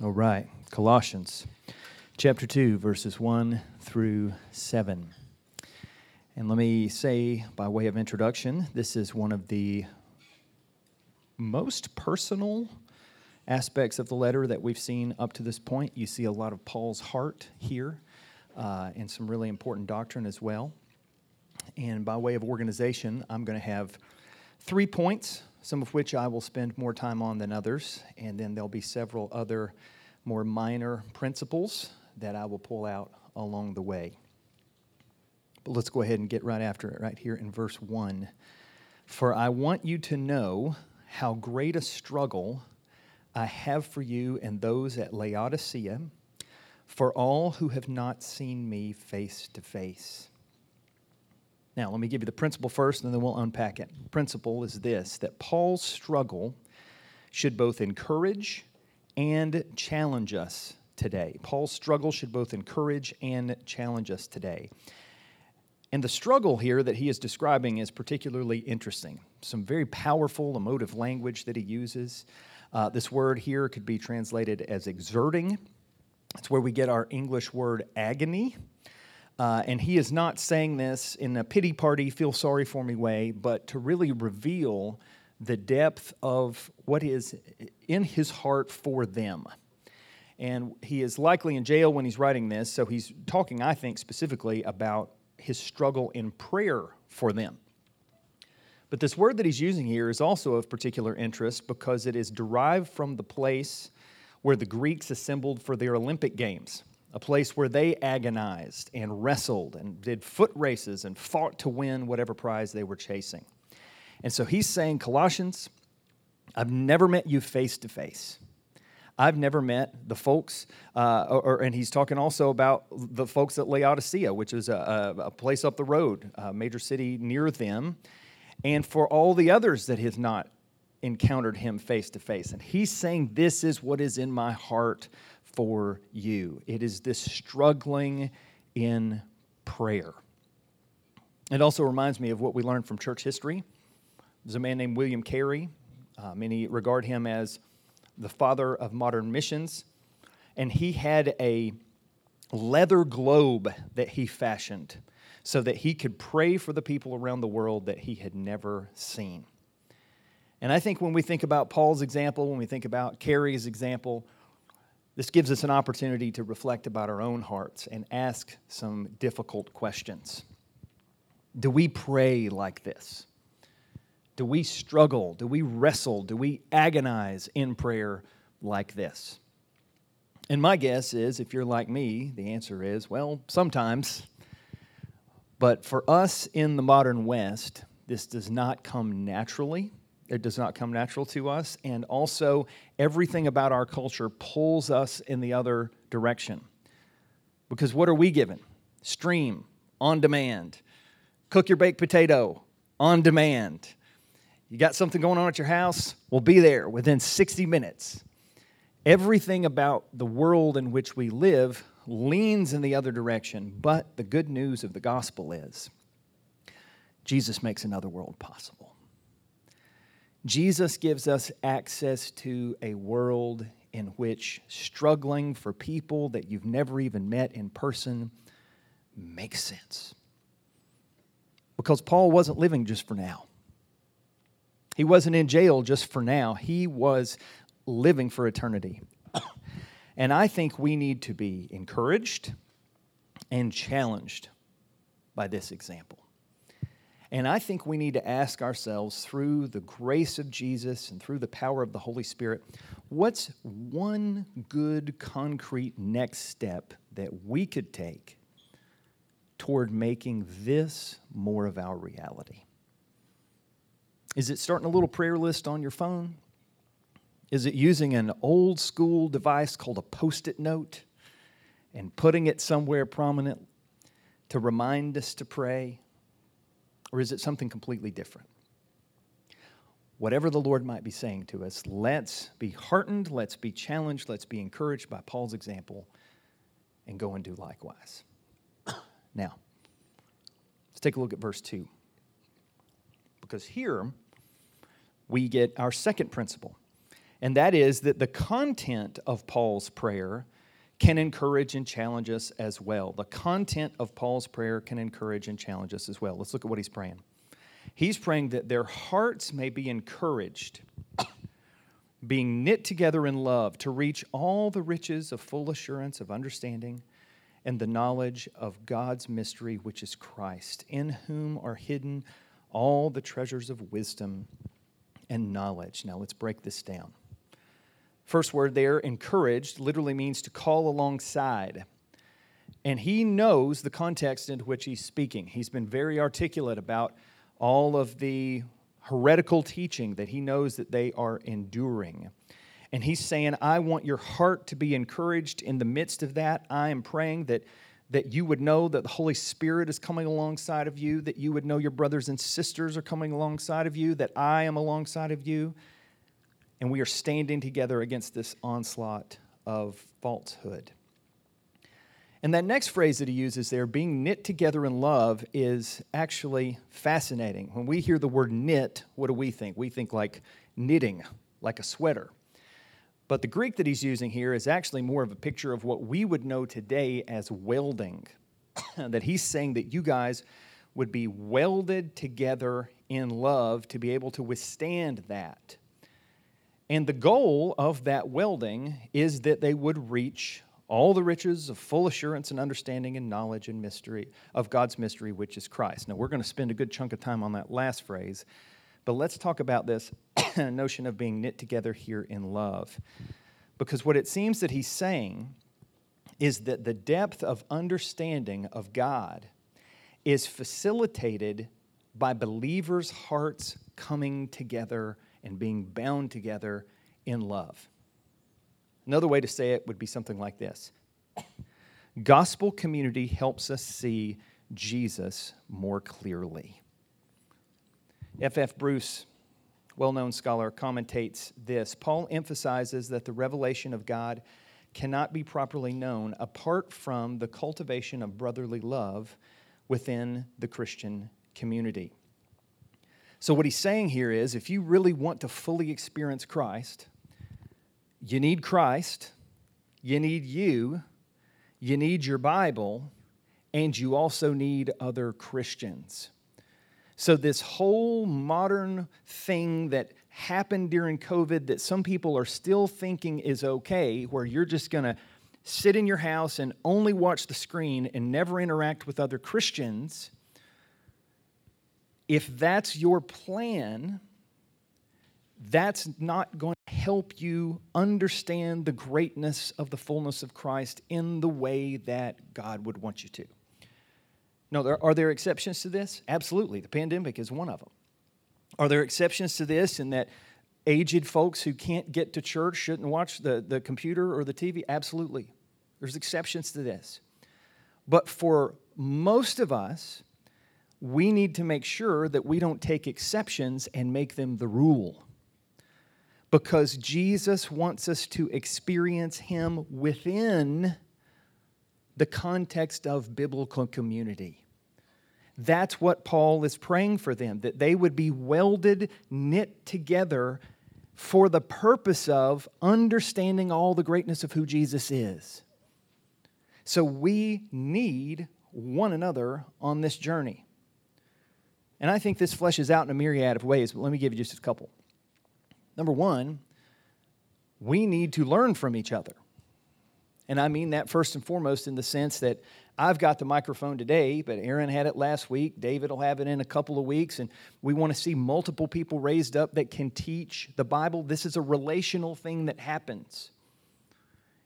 All right, Colossians chapter 2, verses 1 through 7. And let me say, by way of introduction, this is one of the most personal aspects of the letter that we've seen up to this point. You see a lot of Paul's heart here uh, and some really important doctrine as well. And by way of organization, I'm going to have three points some of which I will spend more time on than others, and then there'll be several other more minor principles that I will pull out along the way. But let's go ahead and get right after it, right here in verse 1. For I want you to know how great a struggle I have for you and those at Laodicea, for all who have not seen me face to face now, let me give you the principle first, and then we'll unpack it. Principle is this that Paul's struggle should both encourage and challenge us today. Paul's struggle should both encourage and challenge us today. And the struggle here that he is describing is particularly interesting. Some very powerful emotive language that he uses. Uh, this word here could be translated as exerting. It's where we get our English word agony. Uh, and he is not saying this in a pity party, feel sorry for me way, but to really reveal the depth of what is in his heart for them. And he is likely in jail when he's writing this, so he's talking, I think, specifically about his struggle in prayer for them. But this word that he's using here is also of particular interest because it is derived from the place where the Greeks assembled for their Olympic Games a place where they agonized and wrestled and did foot races and fought to win whatever prize they were chasing. And so he's saying, Colossians, I've never met you face to face. I've never met the folks, uh, or, and he's talking also about the folks at Laodicea, which is a, a, place up the road, a major city near them, and for all the others that have not encountered him face to face. And he's saying, This is what is in my heart for you. It is this struggling in prayer. It also reminds me of what we learned from church history. There's a man named William Carey. Uh, many regard him as the father of modern missions. And he had a leather globe that he fashioned so that he could pray for the people around the world that he had never seen. And I think when we think about Paul's example, when we think about Carey's example, this gives us an opportunity to reflect about our own hearts and ask some difficult questions. Do we pray like this? Do we struggle? Do we wrestle? Do we agonize in prayer like this? And my guess is if you're like me, the answer is well, sometimes. But for us in the modern West, this does not come naturally. It does not come natural to us. And also, everything about our culture pulls us in the other direction. Because what are we given? Stream, on demand. Cook your baked potato, on demand. You got something going on at your house? We'll be there within 60 minutes. Everything about the world in which we live leans in the other direction, but the good news of the gospel is Jesus makes another world possible. Jesus gives us access to a world in which struggling for people that you've never even met in person makes sense. Because Paul wasn't living just for now. He wasn't in jail just for now. He was living for eternity. and I think we need to be encouraged and challenged by this example. And I think we need to ask ourselves through the grace of Jesus and through the power of the Holy Spirit what's one good, concrete next step that we could take toward making this more of our reality? Is it starting a little prayer list on your phone? Is it using an old school device called a post it note and putting it somewhere prominent to remind us to pray? Or is it something completely different? Whatever the Lord might be saying to us, let's be heartened, let's be challenged, let's be encouraged by Paul's example, and go and do likewise. now, let's take a look at verse 2. Because here we get our second principle. And that is that the content of Paul's prayer can encourage and challenge us as well. The content of Paul's prayer can encourage and challenge us as well. Let's look at what he's praying. He's praying that their hearts may be encouraged, being knit together in love, to reach all the riches of full assurance of understanding and the knowledge of God's mystery, which is Christ, in whom are hidden all the treasures of wisdom and knowledge. Now let's break this down. First word there, encouraged, literally means to call alongside. And he knows the context into which he's speaking. He's been very articulate about all of the heretical teaching that he knows that they are enduring. And he's saying, I want your heart to be encouraged in the midst of that. I am praying that, that you would know that the Holy Spirit is coming alongside of you, that you would know your brothers and sisters are coming alongside of you, that I am alongside of you. And we are standing together against this onslaught of falsehood. And that next phrase that he uses there, being knit together in love, is actually fascinating. When we hear the word knit, what do we think? We think like knitting, like a sweater. But the Greek that he's using here is actually more of a picture of what we would know today as welding. that he's saying that you guys would be welded together in love to be able to withstand that. And the goal of that welding is that they would reach all the riches of full assurance and understanding and knowledge and mystery of God's mystery, which is Christ. Now, we're going to spend a good chunk of time on that last phrase, but let's talk about this notion of being knit together here in love. Because what it seems that he's saying is that the depth of understanding of God is facilitated by believers' hearts coming together and being bound together in love. Another way to say it would be something like this Gospel community helps us see Jesus more clearly. F.F. F. Bruce, well known scholar, commentates this Paul emphasizes that the revelation of God cannot be properly known apart from the cultivation of brotherly love within the Christian community. So, what he's saying here is if you really want to fully experience Christ, you need Christ, you need you, you need your Bible, and you also need other Christians. So, this whole modern thing that happened during COVID that some people are still thinking is okay, where you're just going to sit in your house and only watch the screen and never interact with other Christians, if that's your plan, that's not going to help you understand the greatness of the fullness of Christ in the way that God would want you to. No, there, are there exceptions to this? Absolutely. The pandemic is one of them. Are there exceptions to this in that aged folks who can't get to church shouldn't watch the, the computer or the TV? Absolutely. There's exceptions to this. But for most of us, we need to make sure that we don't take exceptions and make them the rule. Because Jesus wants us to experience Him within the context of biblical community. That's what Paul is praying for them, that they would be welded, knit together for the purpose of understanding all the greatness of who Jesus is. So we need one another on this journey. And I think this fleshes out in a myriad of ways, but let me give you just a couple. Number one, we need to learn from each other. And I mean that first and foremost in the sense that I've got the microphone today, but Aaron had it last week. David will have it in a couple of weeks. And we want to see multiple people raised up that can teach the Bible. This is a relational thing that happens.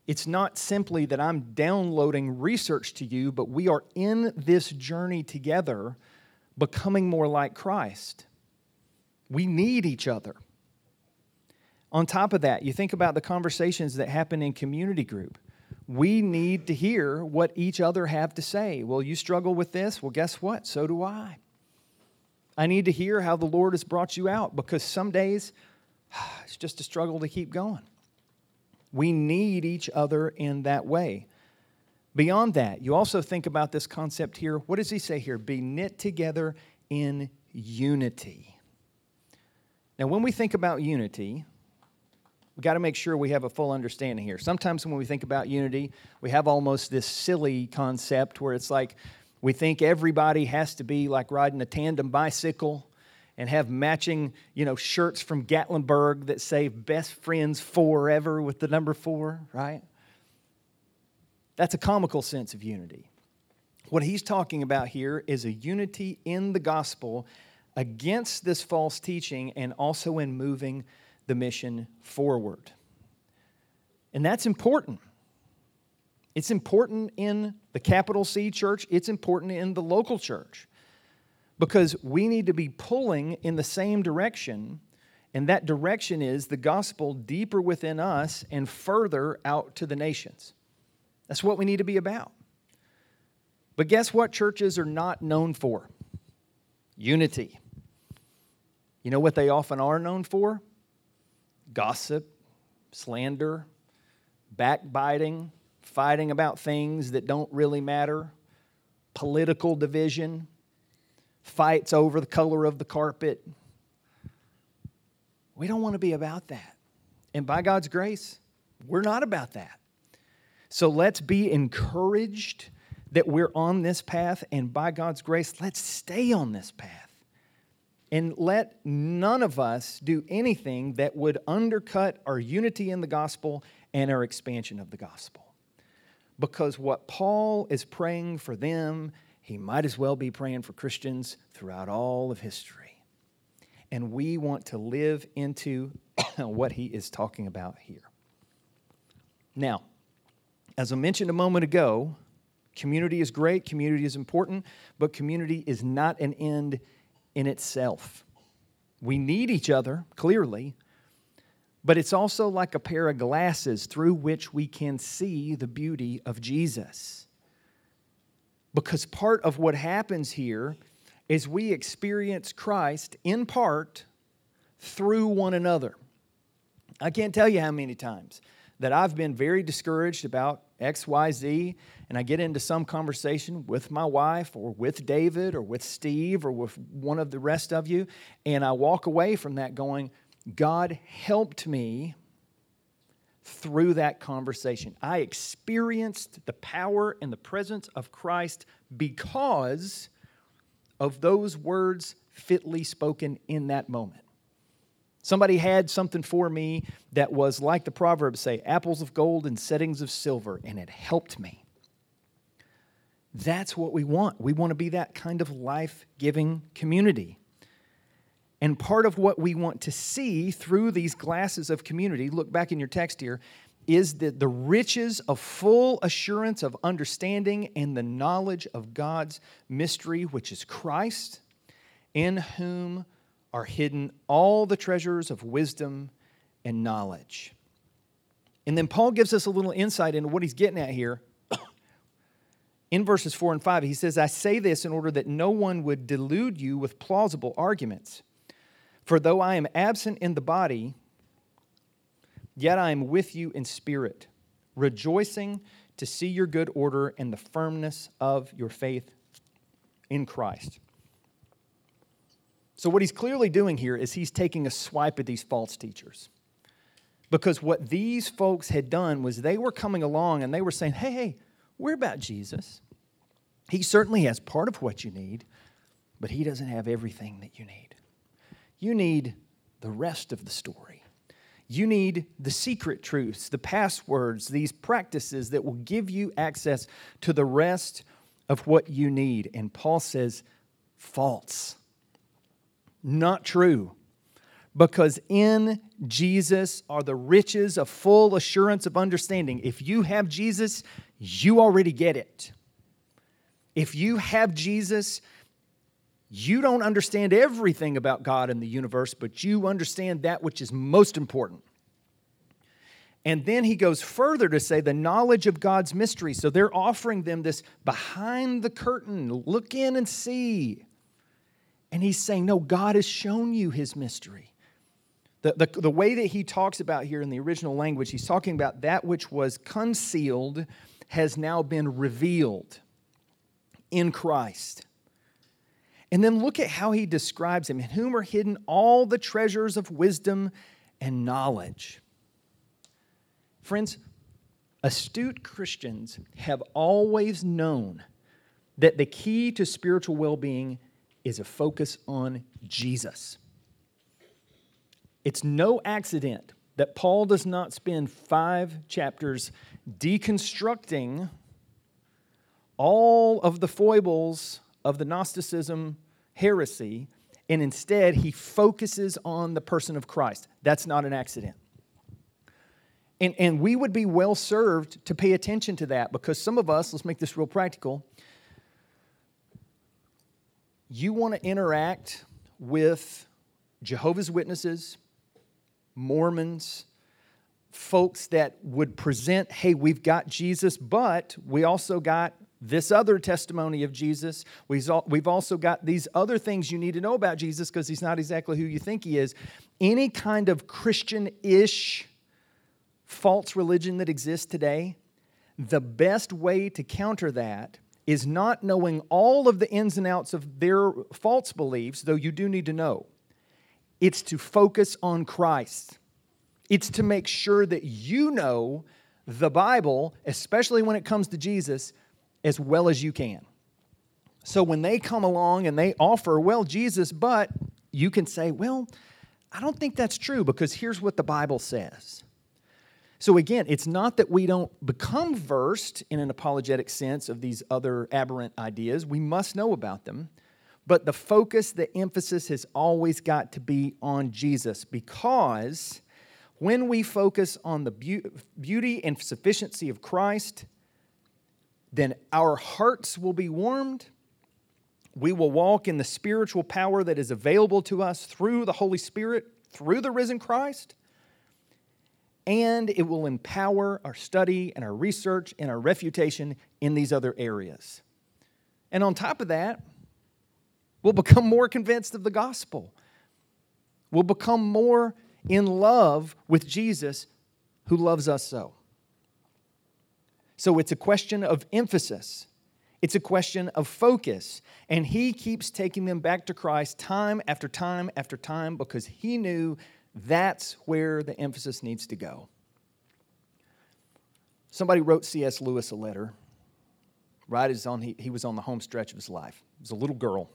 It's not simply that I'm downloading research to you, but we are in this journey together becoming more like Christ. We need each other. On top of that, you think about the conversations that happen in community group. We need to hear what each other have to say. Well, you struggle with this? Well, guess what? So do I. I need to hear how the Lord has brought you out because some days it's just a struggle to keep going. We need each other in that way. Beyond that, you also think about this concept here. What does he say here? Be knit together in unity. Now, when we think about unity, we got to make sure we have a full understanding here. Sometimes when we think about unity, we have almost this silly concept where it's like we think everybody has to be like riding a tandem bicycle and have matching, you know, shirts from Gatlinburg that say best friends forever with the number four, right? That's a comical sense of unity. What he's talking about here is a unity in the gospel against this false teaching and also in moving the mission forward. And that's important. It's important in the capital C church, it's important in the local church because we need to be pulling in the same direction. And that direction is the gospel deeper within us and further out to the nations. That's what we need to be about. But guess what churches are not known for? Unity. You know what they often are known for? Gossip, slander, backbiting, fighting about things that don't really matter, political division, fights over the color of the carpet. We don't want to be about that. And by God's grace, we're not about that. So let's be encouraged that we're on this path, and by God's grace, let's stay on this path. And let none of us do anything that would undercut our unity in the gospel and our expansion of the gospel. Because what Paul is praying for them, he might as well be praying for Christians throughout all of history. And we want to live into what he is talking about here. Now, as I mentioned a moment ago, community is great, community is important, but community is not an end in itself. We need each other, clearly, but it's also like a pair of glasses through which we can see the beauty of Jesus. Because part of what happens here is we experience Christ in part through one another. I can't tell you how many times that I've been very discouraged about XYZ, and I get into some conversation with my wife or with David or with Steve or with one of the rest of you, and I walk away from that going, God helped me through that conversation. I experienced the power and the presence of Christ because of those words fitly spoken in that moment. Somebody had something for me that was like the Proverbs say apples of gold and settings of silver, and it helped me. That's what we want. We want to be that kind of life giving community. And part of what we want to see through these glasses of community, look back in your text here, is that the riches of full assurance of understanding and the knowledge of God's mystery, which is Christ, in whom are hidden all the treasures of wisdom and knowledge. And then Paul gives us a little insight into what he's getting at here. In verses 4 and 5, he says, I say this in order that no one would delude you with plausible arguments. For though I am absent in the body, yet I am with you in spirit, rejoicing to see your good order and the firmness of your faith in Christ. So, what he's clearly doing here is he's taking a swipe at these false teachers. Because what these folks had done was they were coming along and they were saying, hey, hey, we're about Jesus. He certainly has part of what you need, but he doesn't have everything that you need. You need the rest of the story. You need the secret truths, the passwords, these practices that will give you access to the rest of what you need. And Paul says, false. Not true. Because in Jesus are the riches of full assurance of understanding. If you have Jesus, you already get it. If you have Jesus, you don't understand everything about God and the universe, but you understand that which is most important. And then he goes further to say the knowledge of God's mystery. So they're offering them this behind the curtain, look in and see. And he's saying, No, God has shown you his mystery. The, the, the way that he talks about here in the original language, he's talking about that which was concealed has now been revealed in Christ. And then look at how he describes him in whom are hidden all the treasures of wisdom and knowledge. Friends, astute Christians have always known that the key to spiritual well being is a focus on Jesus. It's no accident that Paul does not spend five chapters deconstructing all of the foibles of the Gnosticism heresy, and instead he focuses on the person of Christ. That's not an accident. And, and we would be well served to pay attention to that because some of us, let's make this real practical, you want to interact with Jehovah's Witnesses, Mormons, folks that would present, hey, we've got Jesus, but we also got this other testimony of Jesus. We've also got these other things you need to know about Jesus because he's not exactly who you think he is. Any kind of Christian ish false religion that exists today, the best way to counter that is not knowing all of the ins and outs of their false beliefs, though you do need to know. It's to focus on Christ. It's to make sure that you know the Bible, especially when it comes to Jesus, as well as you can. So when they come along and they offer, well, Jesus, but you can say, well, I don't think that's true because here's what the Bible says. So again, it's not that we don't become versed in an apologetic sense of these other aberrant ideas. We must know about them. But the focus, the emphasis has always got to be on Jesus because when we focus on the beauty and sufficiency of Christ, then our hearts will be warmed. We will walk in the spiritual power that is available to us through the Holy Spirit, through the risen Christ and it will empower our study and our research and our refutation in these other areas. And on top of that, we'll become more convinced of the gospel. We'll become more in love with Jesus who loves us so. So it's a question of emphasis. It's a question of focus. And he keeps taking them back to Christ time after time after time because he knew that's where the emphasis needs to go. Somebody wrote C.S. Lewis a letter right as on, he, he was on the home stretch of his life. It was a little girl.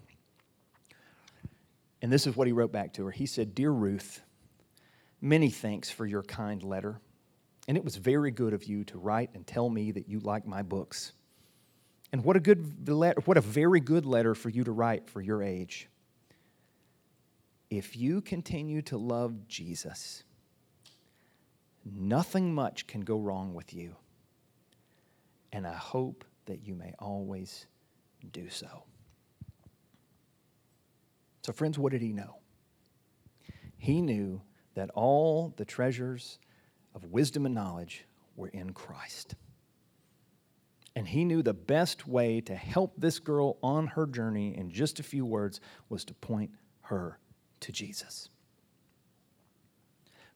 And this is what he wrote back to her. He said, Dear Ruth, many thanks for your kind letter. And it was very good of you to write and tell me that you like my books. And what a good what a very good letter for you to write for your age if you continue to love Jesus, nothing much can go wrong with you. And I hope that you may always do so. So, friends, what did he know? He knew that all the treasures of wisdom and knowledge were in Christ. And he knew the best way to help this girl on her journey in just a few words was to point her to Jesus.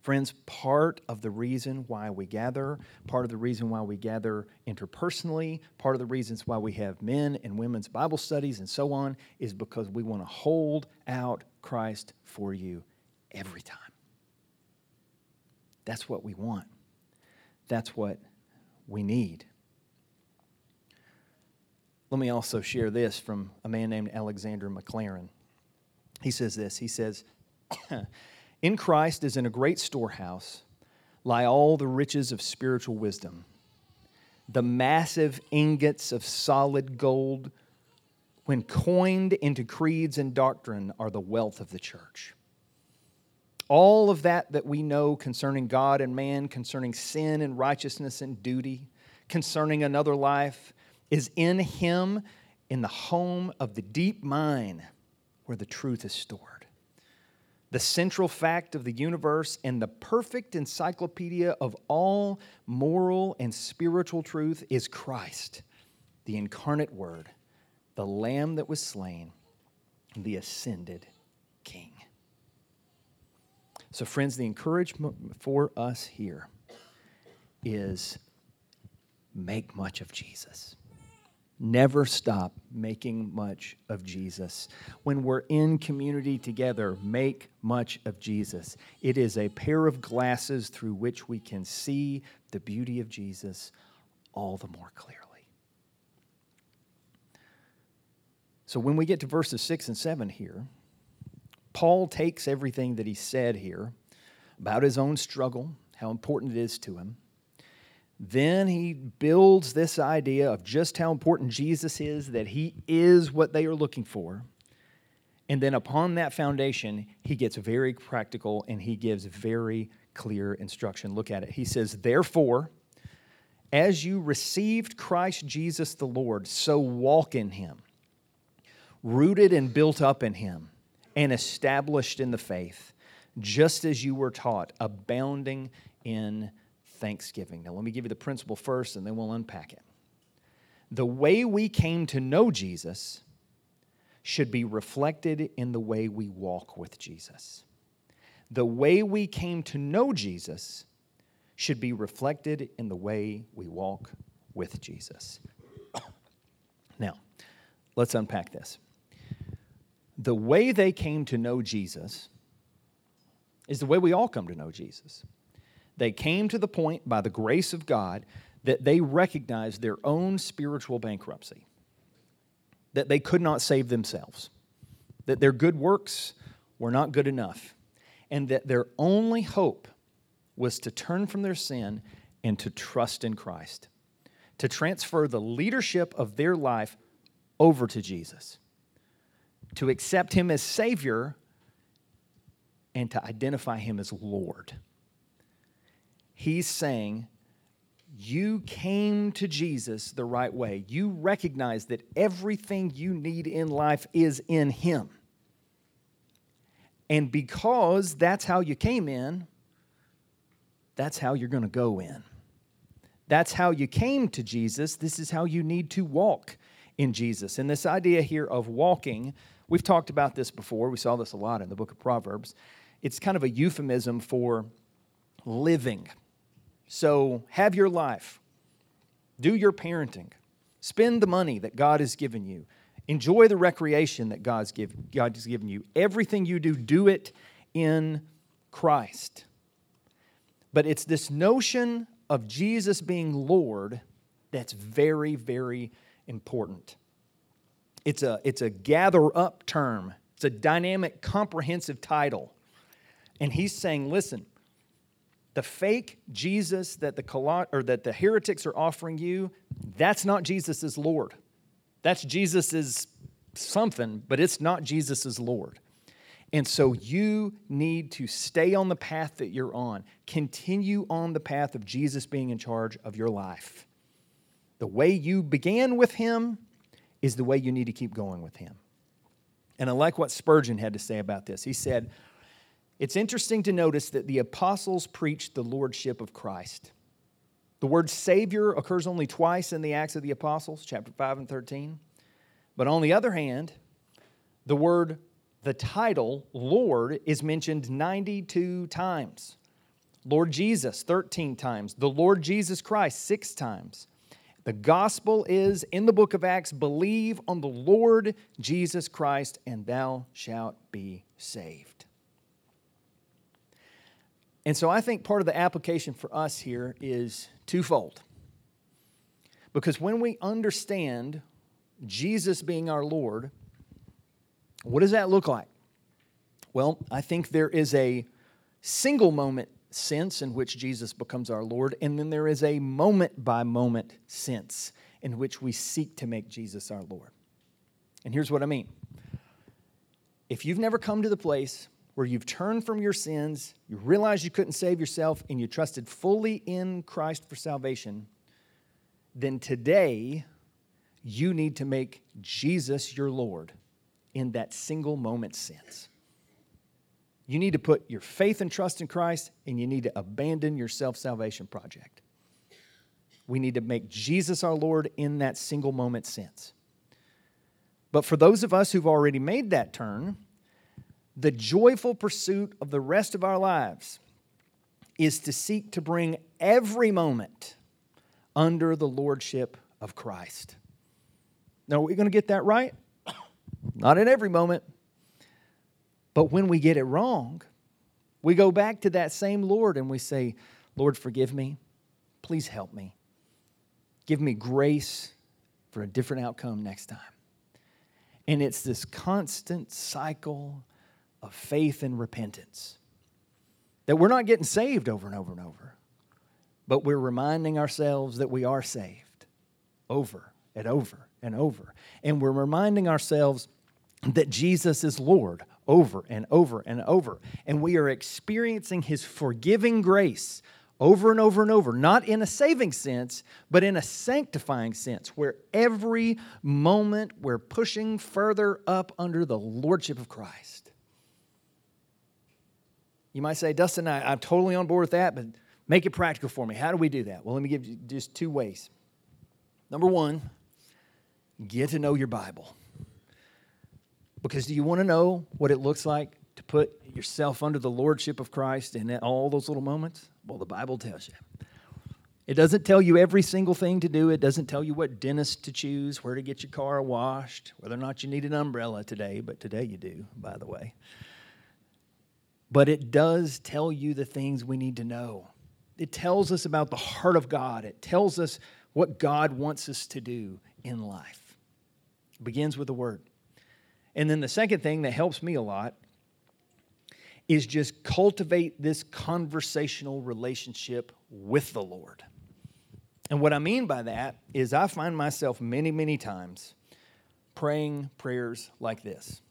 Friends, part of the reason why we gather, part of the reason why we gather interpersonally, part of the reasons why we have men and women's Bible studies and so on is because we want to hold out Christ for you every time. That's what we want. That's what we need. Let me also share this from a man named Alexander Maclaren. He says this He says, In Christ, is in a great storehouse, lie all the riches of spiritual wisdom. The massive ingots of solid gold, when coined into creeds and doctrine, are the wealth of the church. All of that that we know concerning God and man, concerning sin and righteousness and duty, concerning another life, is in Him in the home of the deep mine where the truth is stored. The central fact of the universe and the perfect encyclopedia of all moral and spiritual truth is Christ, the incarnate Word, the Lamb that was slain, the ascended King. So, friends, the encouragement for us here is make much of Jesus. Never stop making much of Jesus. When we're in community together, make much of Jesus. It is a pair of glasses through which we can see the beauty of Jesus all the more clearly. So when we get to verses 6 and 7 here, Paul takes everything that he said here about his own struggle, how important it is to him. Then he builds this idea of just how important Jesus is, that he is what they are looking for. And then upon that foundation, he gets very practical and he gives very clear instruction. Look at it. He says, Therefore, as you received Christ Jesus the Lord, so walk in him, rooted and built up in him, and established in the faith, just as you were taught, abounding in thanksgiving. Now, let me give you the principle first, and then we'll unpack it. The way we came to know Jesus should be reflected in the way we walk with Jesus. The way we came to know Jesus should be reflected in the way we walk with Jesus. Now, let's unpack this. The way they came to know Jesus is the way we all come to know Jesus. They came to the point by the grace of God that they recognized their own spiritual bankruptcy that they could not save themselves, that their good works were not good enough, and that their only hope was to turn from their sin and to trust in Christ, to transfer the leadership of their life over to Jesus, to accept Him as Savior, and to identify Him as Lord. He's saying, you came to Jesus the right way. You recognize that everything you need in life is in Him. And because that's how you came in, that's how you're going to go in. That's how you came to Jesus. This is how you need to walk in Jesus. And this idea here of walking, we've talked about this before. We saw this a lot in the book of Proverbs. It's kind of a euphemism for living. So have your life, do your parenting, spend the money that God has given you, enjoy the recreation that God's give, God has given you. Everything you do, do it in Christ. But it's this notion of Jesus being Lord that's very, very important. It's a, it's a gather up term, it's a dynamic, comprehensive title. And he's saying, listen, the fake Jesus that the or that the heretics are offering you, that's not Jesus as Lord. That's Jesus something, but it's not Jesus as Lord. And so you need to stay on the path that you're on. Continue on the path of Jesus being in charge of your life. The way you began with him is the way you need to keep going with him. And I like what Spurgeon had to say about this. He said, it's interesting to notice that the apostles preached the lordship of Christ. The word Savior occurs only twice in the Acts of the Apostles, chapter 5 and 13. But on the other hand, the word, the title, Lord, is mentioned 92 times. Lord Jesus, 13 times. The Lord Jesus Christ, six times. The gospel is in the book of Acts believe on the Lord Jesus Christ, and thou shalt be saved. And so I think part of the application for us here is twofold. Because when we understand Jesus being our Lord, what does that look like? Well, I think there is a single moment sense in which Jesus becomes our Lord, and then there is a moment by moment sense in which we seek to make Jesus our Lord. And here's what I mean if you've never come to the place where you've turned from your sins, you realized you couldn't save yourself, and you trusted fully in Christ for salvation, then today you need to make Jesus your Lord in that single moment sense. You need to put your faith and trust in Christ, and you need to abandon your self salvation project. We need to make Jesus our Lord in that single moment sense. But for those of us who've already made that turn, the joyful pursuit of the rest of our lives is to seek to bring every moment under the lordship of Christ. Now, are we going to get that right? Not in every moment. But when we get it wrong, we go back to that same Lord and we say, Lord, forgive me. Please help me. Give me grace for a different outcome next time. And it's this constant cycle of faith and repentance that we're not getting saved over and over and over, but we're reminding ourselves that we are saved over and over and over. And we're reminding ourselves that Jesus is Lord over and over and over. And we are experiencing his forgiving grace over and over and over, not in a saving sense, but in a sanctifying sense, where every moment we're pushing further up under the lordship of Christ. You might say, Dustin, I, am totally on board with that, but make it practical for me. How do we do that? Well, let me give you just two ways. Number one, get to know your Bible. Because do you want to know what it looks like to put yourself under the lordship of Christ in all those little moments? Well, the Bible tells you. It doesn't tell you every single thing to do. It doesn't tell you what dentist to choose, where to get your car washed, whether or not you need an umbrella today, but today you do, by the way. But it does tell you the things we need to know. It tells us about the heart of God, it tells us what God wants us to do in life. It begins with the Word. And then the second thing that helps me a lot is just cultivate this conversational relationship with the Lord. And what I mean by that is I find myself many, many times praying prayers like this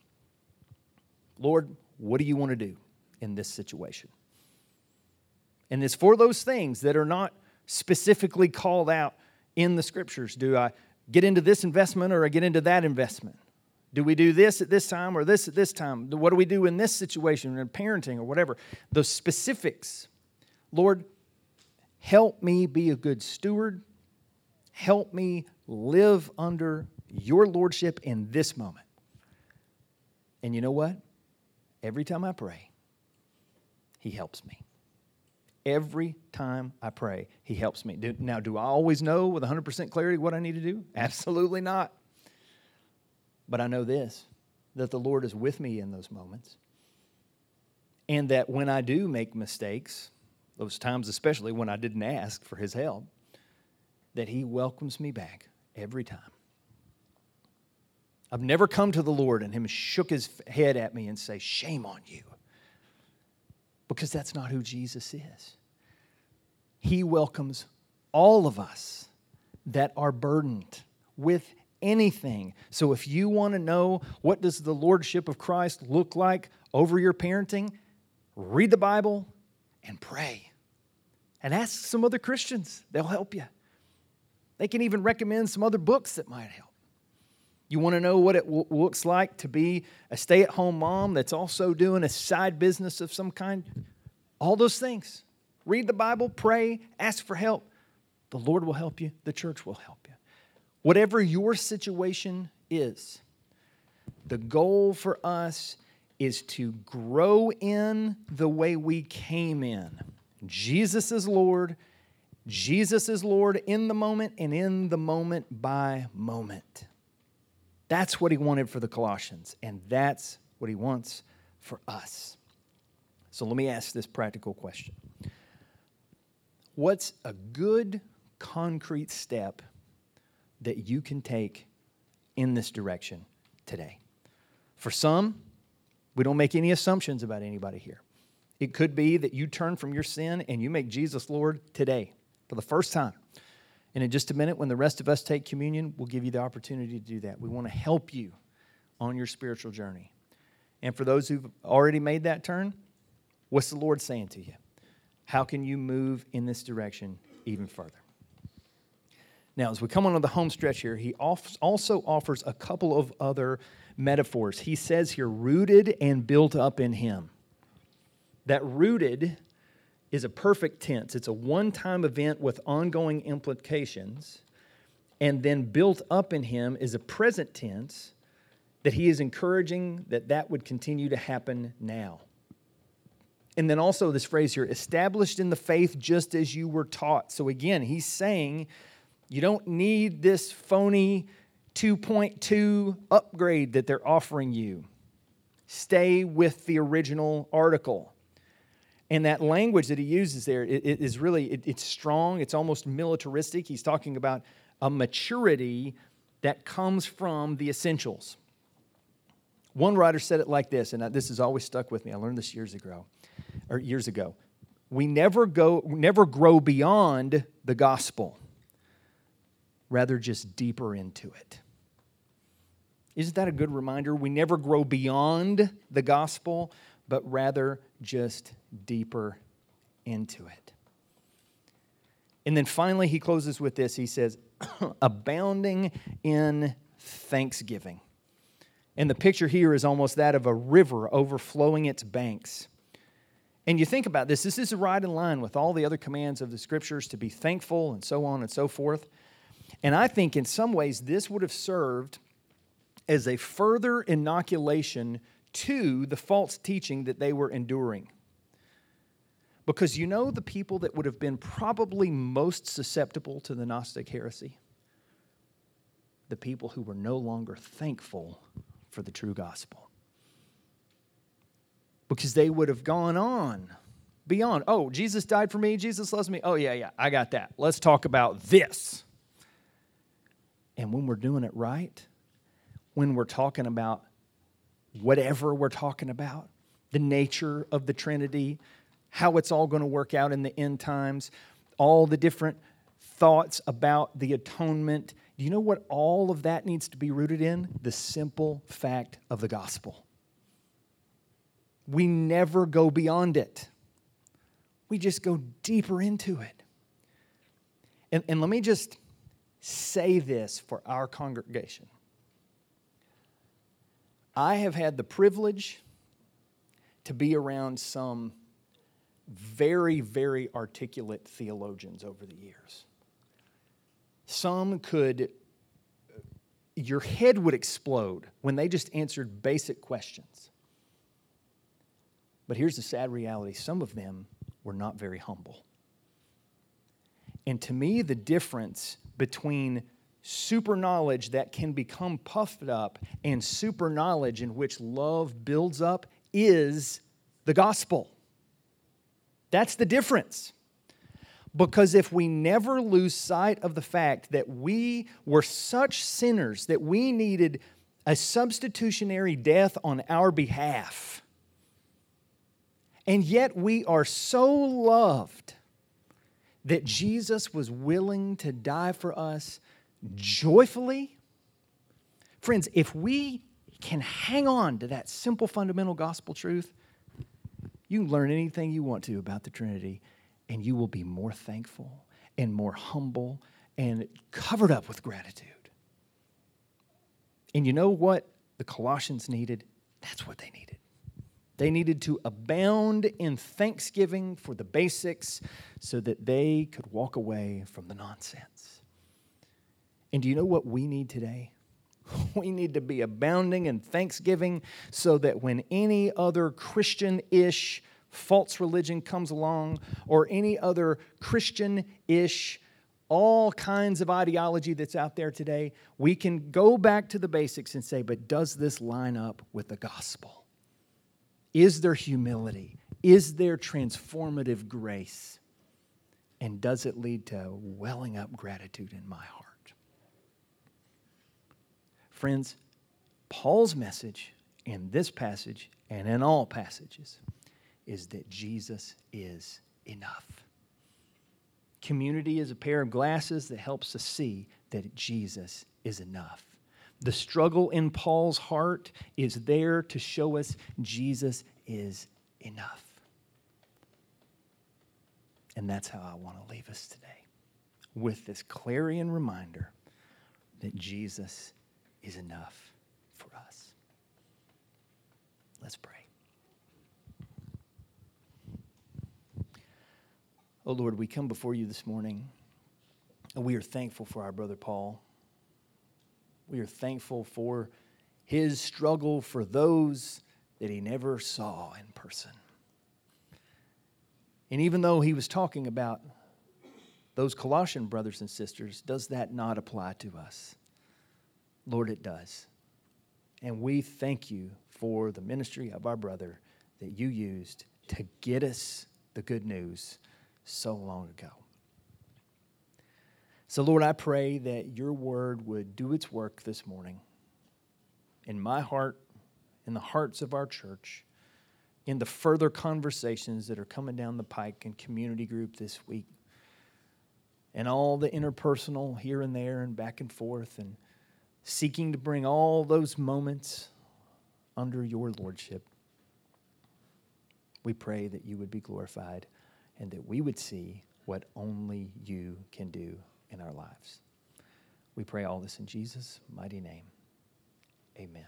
Lord, what do you want to do in this situation? And it's for those things that are not specifically called out in the scriptures. Do I get into this investment or I get into that investment? Do we do this at this time or this at this time? What do we do in this situation in parenting or whatever? The specifics. Lord, help me be a good steward. Help me live under your lordship in this moment. And you know what? Every time I pray, he helps me. Every time I pray, he helps me. Now, do I always know with 100% clarity what I need to do? Absolutely not. But I know this that the Lord is with me in those moments. And that when I do make mistakes, those times especially when I didn't ask for his help, that he welcomes me back every time. I've never come to the Lord and him shook his head at me and say, Shame on you. Because that's not who Jesus is. He welcomes all of us that are burdened with anything. So if you want to know what does the lordship of Christ look like over your parenting, read the Bible and pray. And ask some other Christians. They'll help you. They can even recommend some other books that might help. You want to know what it w- looks like to be a stay at home mom that's also doing a side business of some kind? All those things. Read the Bible, pray, ask for help. The Lord will help you, the church will help you. Whatever your situation is, the goal for us is to grow in the way we came in. Jesus is Lord. Jesus is Lord in the moment and in the moment by moment. That's what he wanted for the Colossians, and that's what he wants for us. So let me ask this practical question What's a good concrete step that you can take in this direction today. For some, we don't make any assumptions about anybody here. It could be that you turn from your sin and you make Jesus Lord today for the first time. And in just a minute, when the rest of us take communion, we'll give you the opportunity to do that. We want to help you on your spiritual journey. And for those who've already made that turn, what's the Lord saying to you? How can you move in this direction even further? Now, as we come on to the home stretch here, he also offers a couple of other metaphors. He says here, rooted and built up in him. That rooted is a perfect tense, it's a one time event with ongoing implications. And then built up in him is a present tense that he is encouraging that that would continue to happen now. And then also this phrase here, established in the faith just as you were taught. So again, he's saying you don't need this phony 2.2 upgrade that they're offering you. Stay with the original article. And that language that he uses there it, it is really it, it's strong. It's almost militaristic. He's talking about a maturity that comes from the essentials. One writer said it like this, and this has always stuck with me. I learned this years ago, or years ago. We never go, never grow beyond the gospel, rather just deeper into it. Isn't that a good reminder? We never grow beyond the gospel, but rather just deeper into it. And then finally, he closes with this. He says, abounding in thanksgiving. And the picture here is almost that of a river overflowing its banks. And you think about this, this is right in line with all the other commands of the scriptures to be thankful and so on and so forth. And I think in some ways this would have served as a further inoculation to the false teaching that they were enduring. Because you know the people that would have been probably most susceptible to the Gnostic heresy? The people who were no longer thankful for the true gospel. Because they would have gone on beyond, oh, Jesus died for me, Jesus loves me. Oh, yeah, yeah, I got that. Let's talk about this. And when we're doing it right, when we're talking about whatever we're talking about, the nature of the Trinity, how it's all going to work out in the end times, all the different thoughts about the atonement. Do you know what all of that needs to be rooted in? The simple fact of the gospel. We never go beyond it, we just go deeper into it. And, and let me just say this for our congregation. I have had the privilege to be around some very, very articulate theologians over the years. Some could, your head would explode when they just answered basic questions. But here's the sad reality some of them were not very humble. And to me, the difference between super knowledge that can become puffed up and super knowledge in which love builds up is the gospel. That's the difference. Because if we never lose sight of the fact that we were such sinners that we needed a substitutionary death on our behalf, and yet we are so loved that Jesus was willing to die for us joyfully. Friends, if we can hang on to that simple fundamental gospel truth, you can learn anything you want to about the Trinity, and you will be more thankful and more humble and covered up with gratitude. And you know what the Colossians needed? That's what they needed. They needed to abound in thanksgiving for the basics so that they could walk away from the nonsense. And do you know what we need today? We need to be abounding in thanksgiving so that when any other Christian ish false religion comes along or any other Christian ish, all kinds of ideology that's out there today, we can go back to the basics and say, but does this line up with the gospel? Is there humility? Is there transformative grace? And does it lead to welling up gratitude in my heart? Friends, Paul's message in this passage and in all passages is that Jesus is enough. Community is a pair of glasses that helps us see that Jesus is enough. The struggle in Paul's heart is there to show us Jesus is enough. And that's how I want to leave us today with this clarion reminder that Jesus is enough for us. Let's pray. Oh Lord, we come before you this morning and we are thankful for our brother Paul. We are thankful for his struggle for those that he never saw in person. And even though he was talking about those Colossian brothers and sisters, does that not apply to us? Lord, it does. And we thank you for the ministry of our brother that you used to get us the good news so long ago. So, Lord, I pray that your word would do its work this morning in my heart, in the hearts of our church, in the further conversations that are coming down the pike in community group this week, and all the interpersonal here and there and back and forth, and seeking to bring all those moments under your lordship. We pray that you would be glorified and that we would see what only you can do in our lives. We pray all this in Jesus' mighty name. Amen.